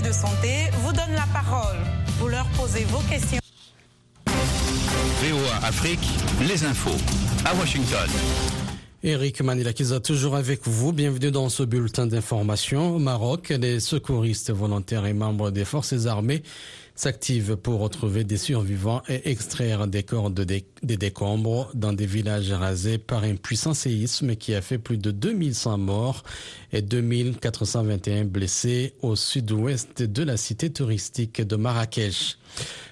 et de santé vous donne la parole. Vous leur posez vos questions. VOA Afrique, les infos à Washington. Eric Manilakiza, toujours avec vous. Bienvenue dans ce bulletin d'information. Au Maroc, les secouristes volontaires et membres des forces armées s'activent pour retrouver des survivants et extraire des corps de des décombres dans des villages rasés par un puissant séisme qui a fait plus de 2100 morts et 2421 blessés au sud-ouest de la cité touristique de Marrakech.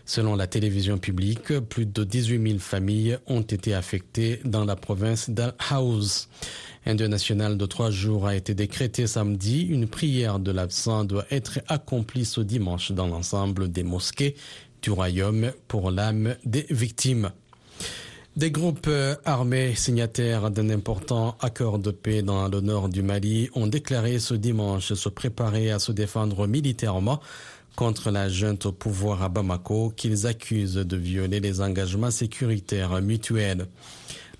Selon la télévision publique, plus de 18 000 familles ont été affectées dans la province d'Al-Haouz. Un deuil national de trois jours a été décrété samedi. Une prière de l'absent doit être accomplie ce dimanche dans l'ensemble des mosquées du royaume pour l'âme des victimes. Des groupes armés signataires d'un important accord de paix dans le nord du Mali ont déclaré ce dimanche se préparer à se défendre militairement contre la junte au pouvoir à Bamako qu'ils accusent de violer les engagements sécuritaires mutuels.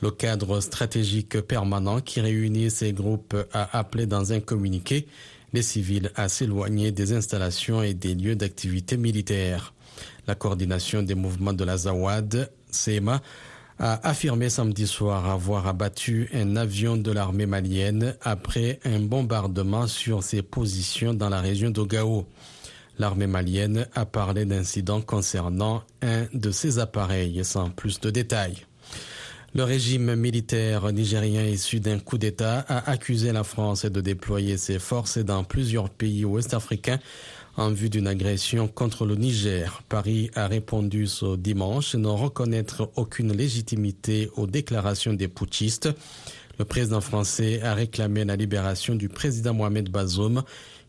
Le cadre stratégique permanent qui réunit ces groupes a appelé dans un communiqué les civils à s'éloigner des installations et des lieux d'activité militaire. La coordination des mouvements de la Zawad, CEMA, a affirmé samedi soir avoir abattu un avion de l'armée malienne après un bombardement sur ses positions dans la région d'Ogao. L'armée malienne a parlé d'incidents concernant un de ses appareils sans plus de détails. Le régime militaire nigérien issu d'un coup d'État a accusé la France de déployer ses forces dans plusieurs pays ouest africains en vue d'une agression contre le Niger. Paris a répondu ce dimanche ne reconnaître aucune légitimité aux déclarations des putschistes. Le président français a réclamé la libération du président Mohamed Bazoum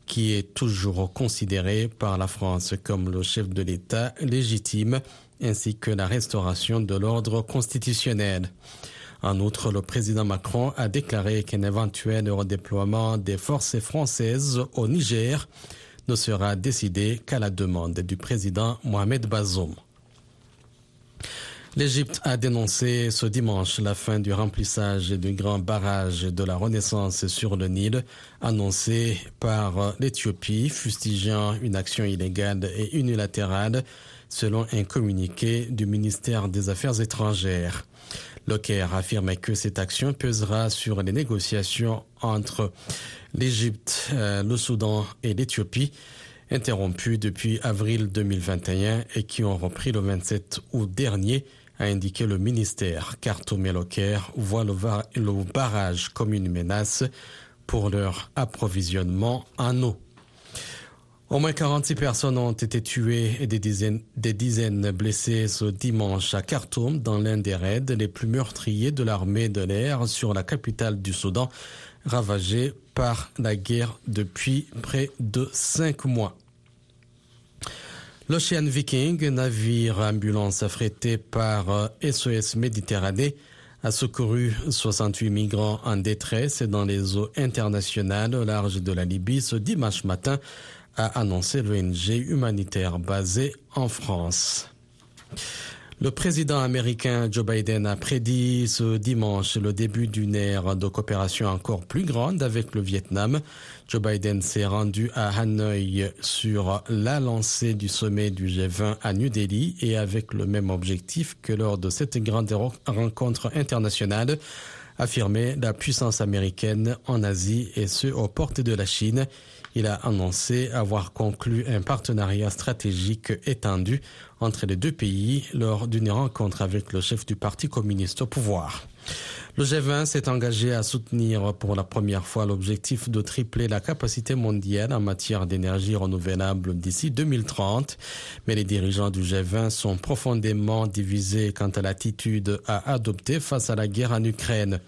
qui est toujours considéré par la France comme le chef de l'État légitime, ainsi que la restauration de l'ordre constitutionnel. En outre, le président Macron a déclaré qu'un éventuel redéploiement des forces françaises au Niger ne sera décidé qu'à la demande du président Mohamed Bazoum. L'Égypte a dénoncé ce dimanche la fin du remplissage du grand barrage de la Renaissance sur le Nil, annoncé par l'Éthiopie, fustigeant une action illégale et unilatérale, selon un communiqué du ministère des Affaires étrangères. Le Caire affirme que cette action pesera sur les négociations entre l'Égypte, le Soudan et l'Éthiopie interrompues depuis avril 2021 et qui ont repris le 27 août dernier, a indiqué le ministère. Khartoum et Caire voient le barrage comme une menace pour leur approvisionnement en eau. Au moins 46 personnes ont été tuées et des dizaines, des dizaines blessées ce dimanche à Khartoum dans l'un des raids les plus meurtriers de l'armée de l'air sur la capitale du Soudan, ravagée par la guerre depuis près de cinq mois. L'Ocean Viking, navire ambulance affrété par SOS Méditerranée, a secouru 68 migrants en détresse dans les eaux internationales au large de la Libye ce dimanche matin, a annoncé l'ONG humanitaire basée en France. Le président américain Joe Biden a prédit ce dimanche le début d'une ère de coopération encore plus grande avec le Vietnam. Joe Biden s'est rendu à Hanoï sur la lancée du sommet du G20 à New Delhi et avec le même objectif que lors de cette grande rencontre internationale affirmer la puissance américaine en Asie et ce aux portes de la Chine. Il a annoncé avoir conclu un partenariat stratégique étendu entre les deux pays lors d'une rencontre avec le chef du Parti communiste au pouvoir. Le G20 s'est engagé à soutenir pour la première fois l'objectif de tripler la capacité mondiale en matière d'énergie renouvelable d'ici 2030, mais les dirigeants du G20 sont profondément divisés quant à l'attitude à adopter face à la guerre en Ukraine.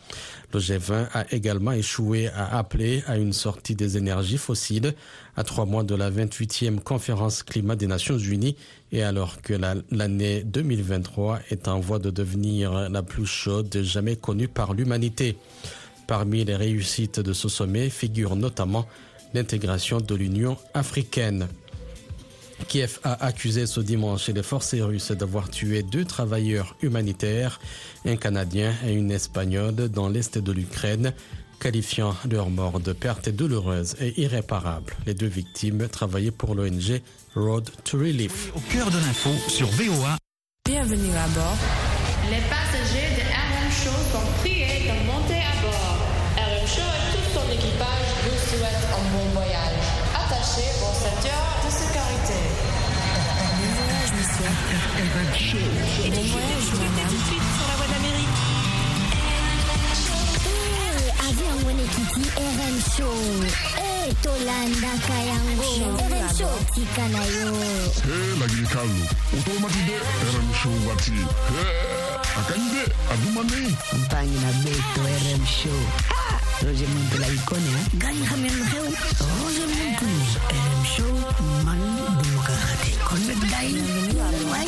Le G20 a également échoué à appeler à une sortie des énergies fossiles à trois mois de la 28e conférence climat des Nations Unies et alors que l'année 2023 est en voie de devenir la plus chaude jamais connue par l'humanité. Parmi les réussites de ce sommet figure notamment l'intégration de l'Union africaine. Kiev a accusé ce dimanche les forces russes d'avoir tué deux travailleurs humanitaires, un Canadien et une Espagnole dans l'est de l'Ukraine, qualifiant leur mort de perte douloureuse et irréparable. Les deux victimes travaillaient pour l'ONG Road to Relief. Au cœur de l'info sur VOA. Bienvenue à bord. Les passagers de RM Show sont priés de monter à bord. RM Show et tout son équipage vous souhaitent un bon voyage. Attachez vos ceintures monsieur. Bon voyage, madame. sur la voie d'Amérique. avion mwenyekiti RM Show. Eh, tolanda kayango. RM Show tika nayo. Hey, lakini Carlo, utomatide RM show bati. Hey, akande adumane. mpanyi na beto rm show Ah, roger muntu la ikone ha Gani hamil heu. roger muntu rm show man demokrati konbe dai wai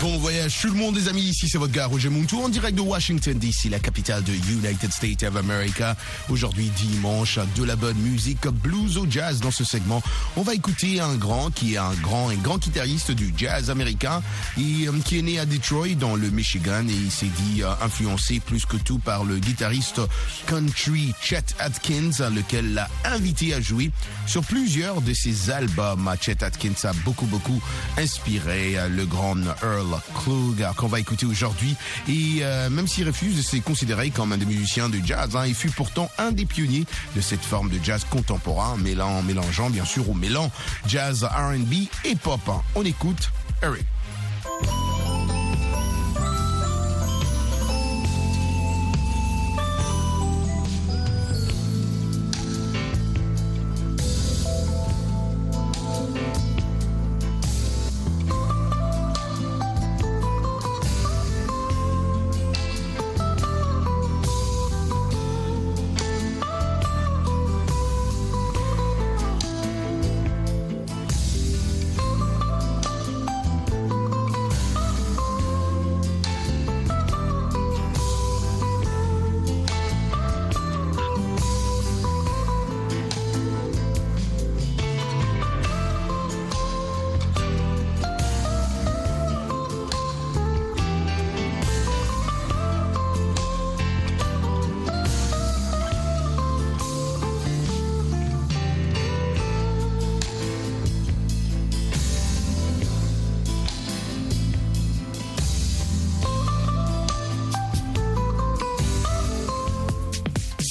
Bon voyage tout le monde les amis, ici c'est votre gars Roger Muntou en direct de Washington DC, la capitale de United States of America. Aujourd'hui dimanche, de la bonne musique blues au jazz dans ce segment. On va écouter un grand qui est un grand et grand guitariste du jazz américain et euh, qui est né à Detroit dans le Michigan et il s'est dit euh, influencé plus que tout par le guitariste country Chet Atkins, lequel l'a invité à jouer sur plusieurs de ses albums. Chet Atkins a beaucoup beaucoup inspiré euh, le grand Earl Klug qu'on va écouter aujourd'hui. Et euh, même s'il refuse de se considérer comme un des musiciens de jazz, hein, il fut pourtant un des pionniers de cette forme de jazz contemporain, mêlant, mélangeant bien sûr au mélange jazz, R&B et pop. hein. On écoute Eric.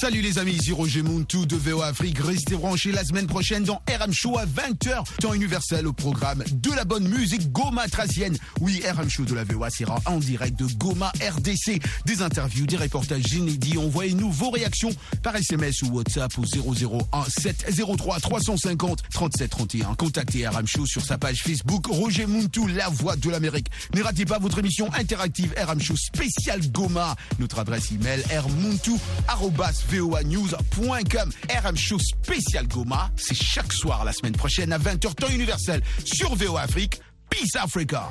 Salut les amis, ici Roger Mountou de VO Afrique. Restez branchés la semaine prochaine dans RM Show à 20h, temps universel au programme de la bonne musique Goma tracienne. Oui, RM Show de la VOA sera en direct de Goma RDC. Des interviews, des reportages inédits. Envoyez-nous vos réactions par SMS ou WhatsApp au 001 703 350 37 31. Contactez RM Show sur sa page Facebook Roger Mountou, la voix de l'Amérique. Ne ratez pas votre émission interactive RM Show spécial Goma. Notre adresse email rmontou@voanews.com. RM Show spécial Goma, c'est chaque soir la semaine prochaine à 20h temps universel sur VOA Afrique. Peace Africa.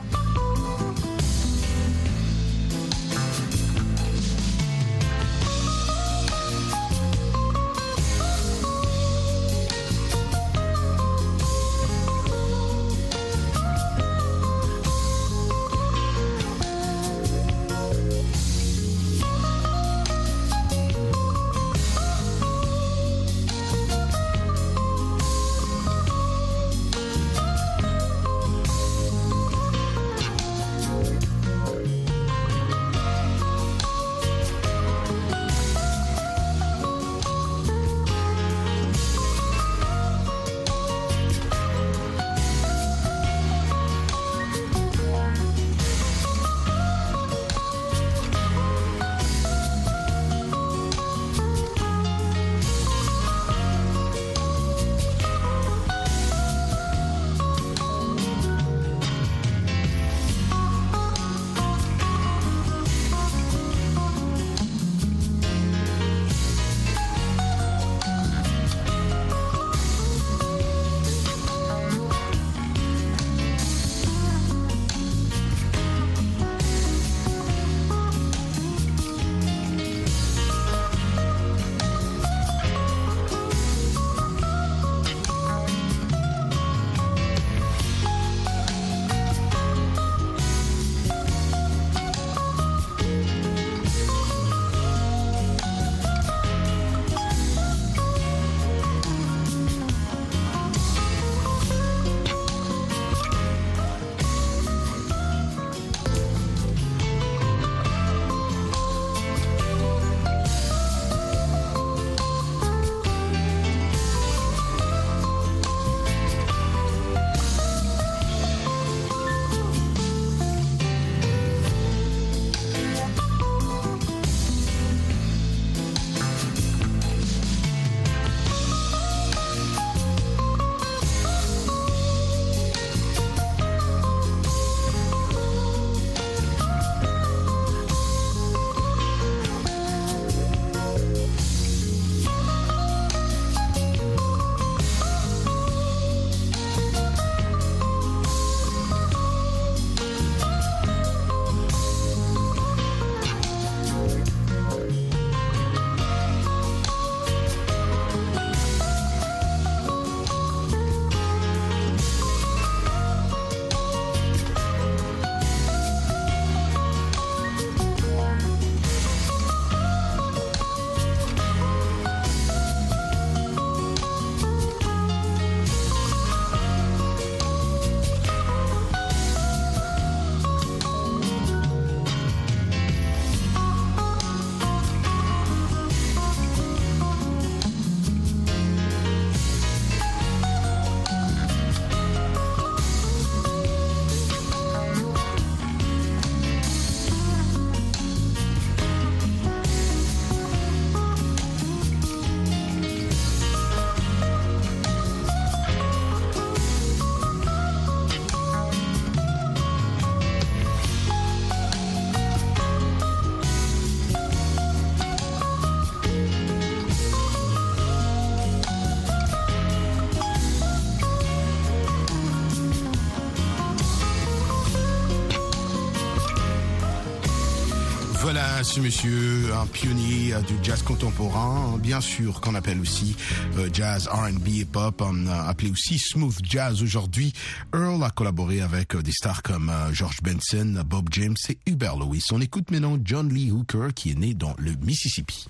Ce monsieur, un pionnier euh, du jazz contemporain, bien sûr, qu'on appelle aussi euh, jazz, R&B et pop, on appelé aussi smooth jazz aujourd'hui. Earl a collaboré avec euh, des stars comme George Benson, Bob James et Hubert Lewis. On écoute maintenant John Lee Hooker qui est né dans le Mississippi.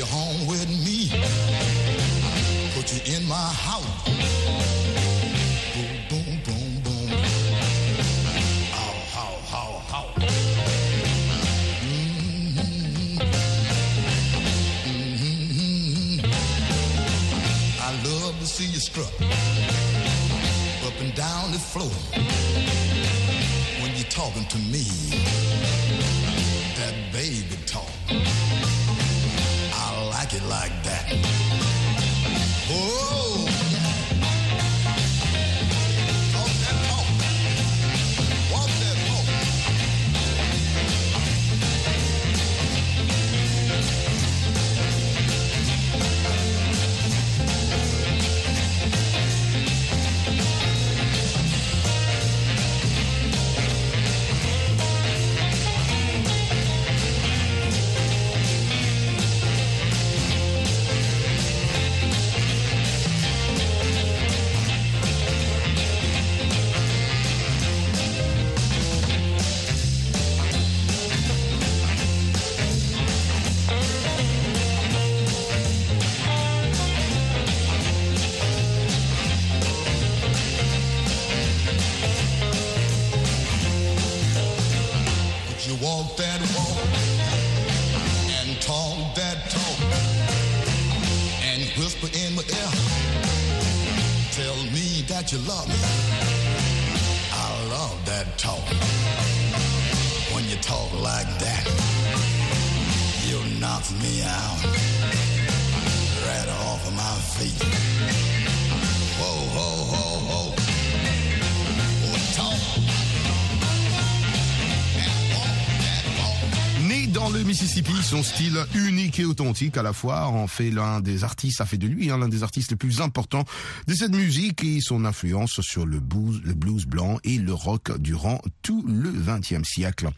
You home with me. Put you in my house. Boom, boom, boom, boom. How, how, how, how. Mhm. Mhm. I love to see you strut up and down the floor when you're talking to me. That baby talk. Le Mississippi, son style unique et authentique à la fois en fait l'un des artistes, a fait de lui hein, l'un des artistes les plus importants de cette musique et son influence sur le blues, le blues blanc et le rock durant tout le XXe siècle.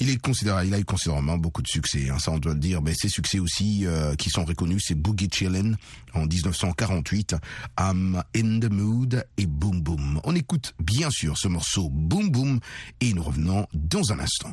Il est considéré, il a eu considérablement beaucoup de succès, hein, ça on doit le dire. Mais ses succès aussi euh, qui sont reconnus, c'est Boogie Chillin' en 1948, I'm in the Mood et Boom Boom. On écoute bien sûr ce morceau Boom Boom et nous revenons dans un instant.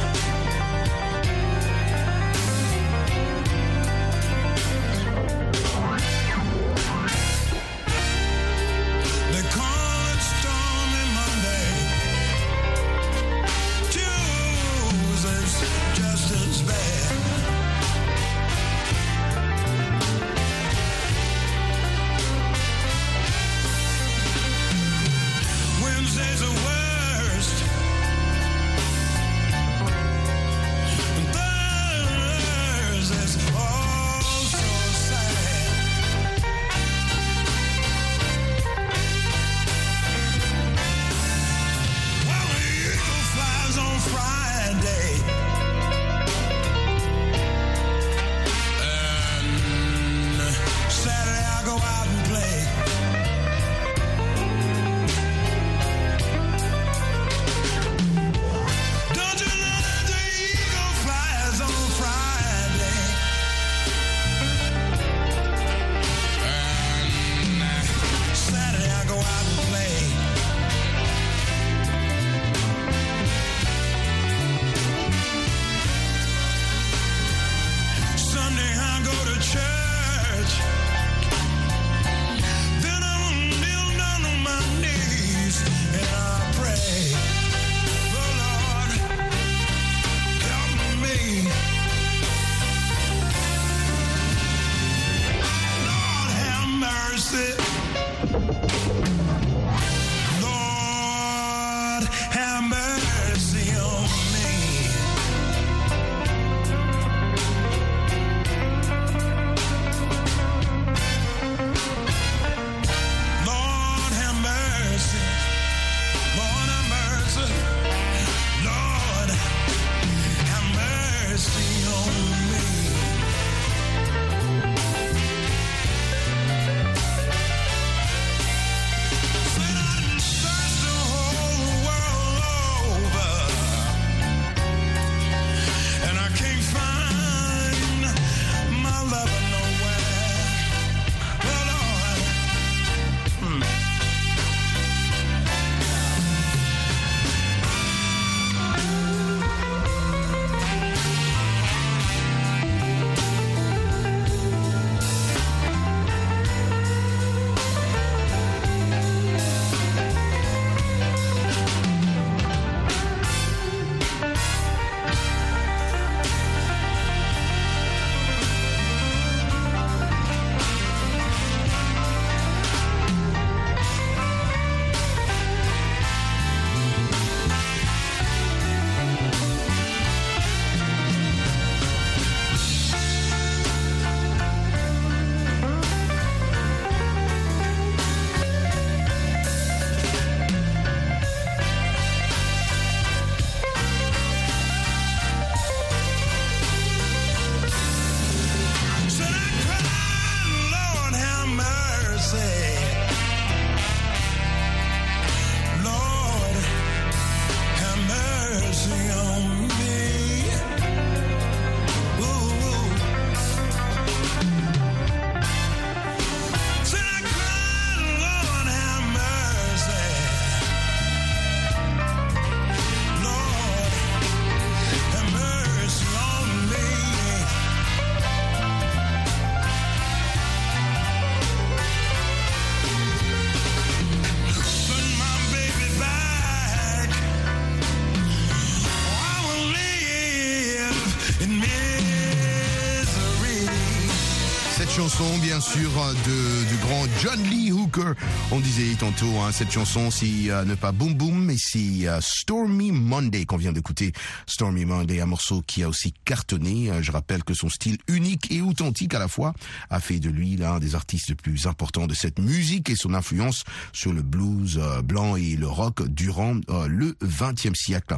chanson, bien sûr, de, du grand John Lee Hooker. On disait tantôt, hein, cette chanson, c'est euh, ne pas Boom Boom, mais c'est euh, Stormy Monday qu'on vient d'écouter. Stormy Monday, un morceau qui a aussi cartonné. Euh, Je rappelle que son style unique et authentique à la fois a fait de lui l'un des artistes les plus importants de cette musique et son influence sur le blues euh, blanc et le rock durant le XXe siècle.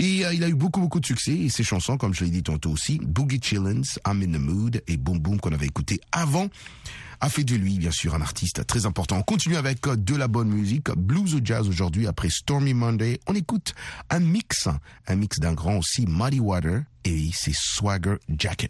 Et il a eu beaucoup beaucoup de succès et ses chansons, comme je l'ai dit tantôt aussi, Boogie Chillins, I'm in the Mood et Boom Boom qu'on avait écouté avant a fait de lui, bien sûr, un artiste très important. On continue avec euh, de la bonne musique, blues ou jazz aujourd'hui, après Stormy Monday. On écoute un mix, un mix d'un grand aussi, Muddy Water, et c'est Swagger Jackin'.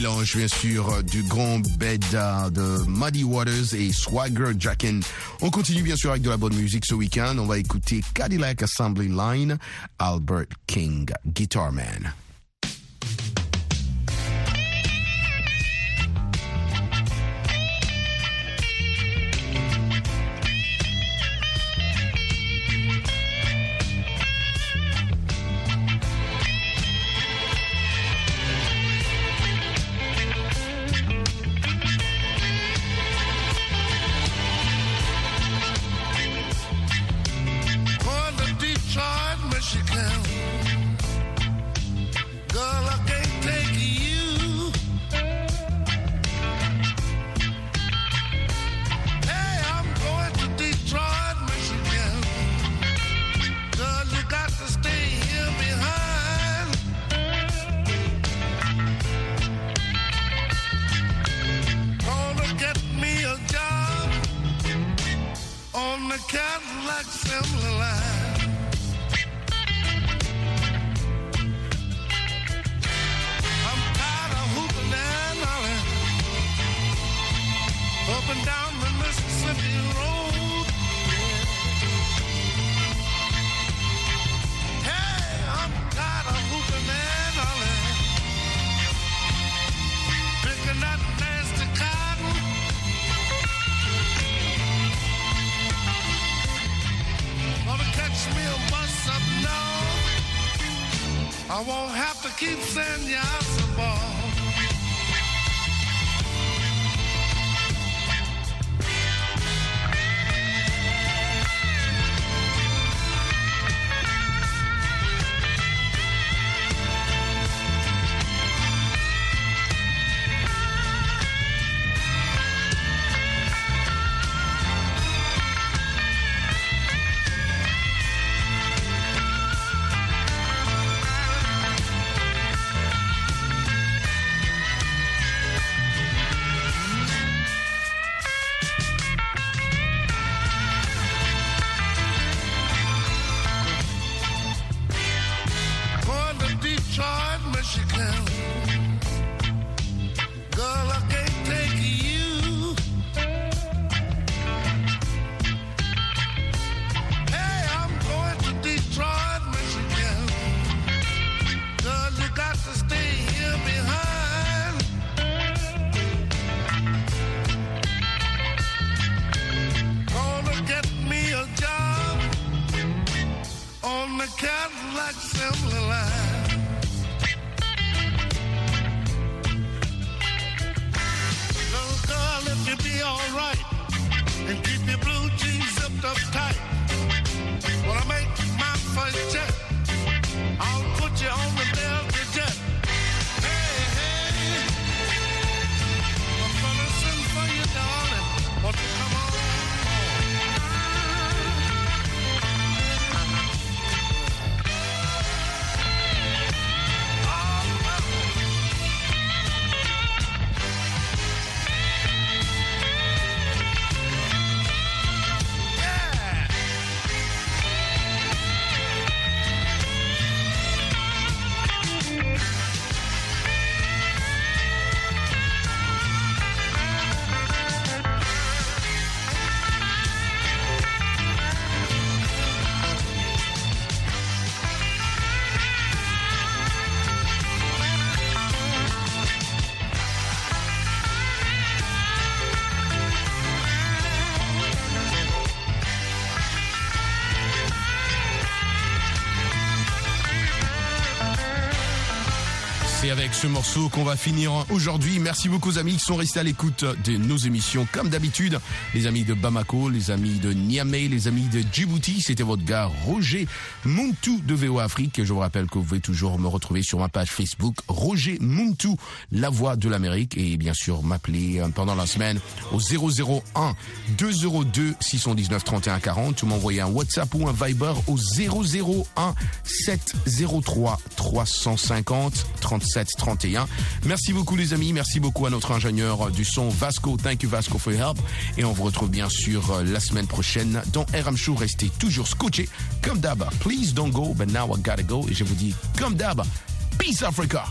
Mélange, bien sûr, du grand bed euh, de Muddy Waters et Swagger Jackin. On continue, bien sûr, avec de la bonne musique ce week-end. On va écouter Cadillac Assembly Line, Albert King, Guitar Man. I won't have to keep saying yes ball. Ce morceau qu'on va finir aujourd'hui. Merci beaucoup aux amis qui sont restés à l'écoute de nos émissions comme d'habitude. Les amis de Bamako, les amis de Niamey, les amis de Djibouti. C'était votre gars Roger Muntu de VOA Afrique. Je vous rappelle que vous pouvez toujours me retrouver sur ma page Facebook Roger Muntu, la voix de l'Amérique. Et bien sûr m'appeler euh, pendant la semaine au 001 202 619 31 40 ou m'envoyer un WhatsApp ou un Viber au 001 703 350 37 31. Merci beaucoup les amis, merci beaucoup à notre ingénieur du son Vasco. Thank you Vasco for your help. Et on vous retrouve bien sûr euh, la semaine prochaine dans RM. Restez toujours scotché comme d'hab. Please don't go, but now I gotta go. Et je vous dis comme d'hab, peace Africa.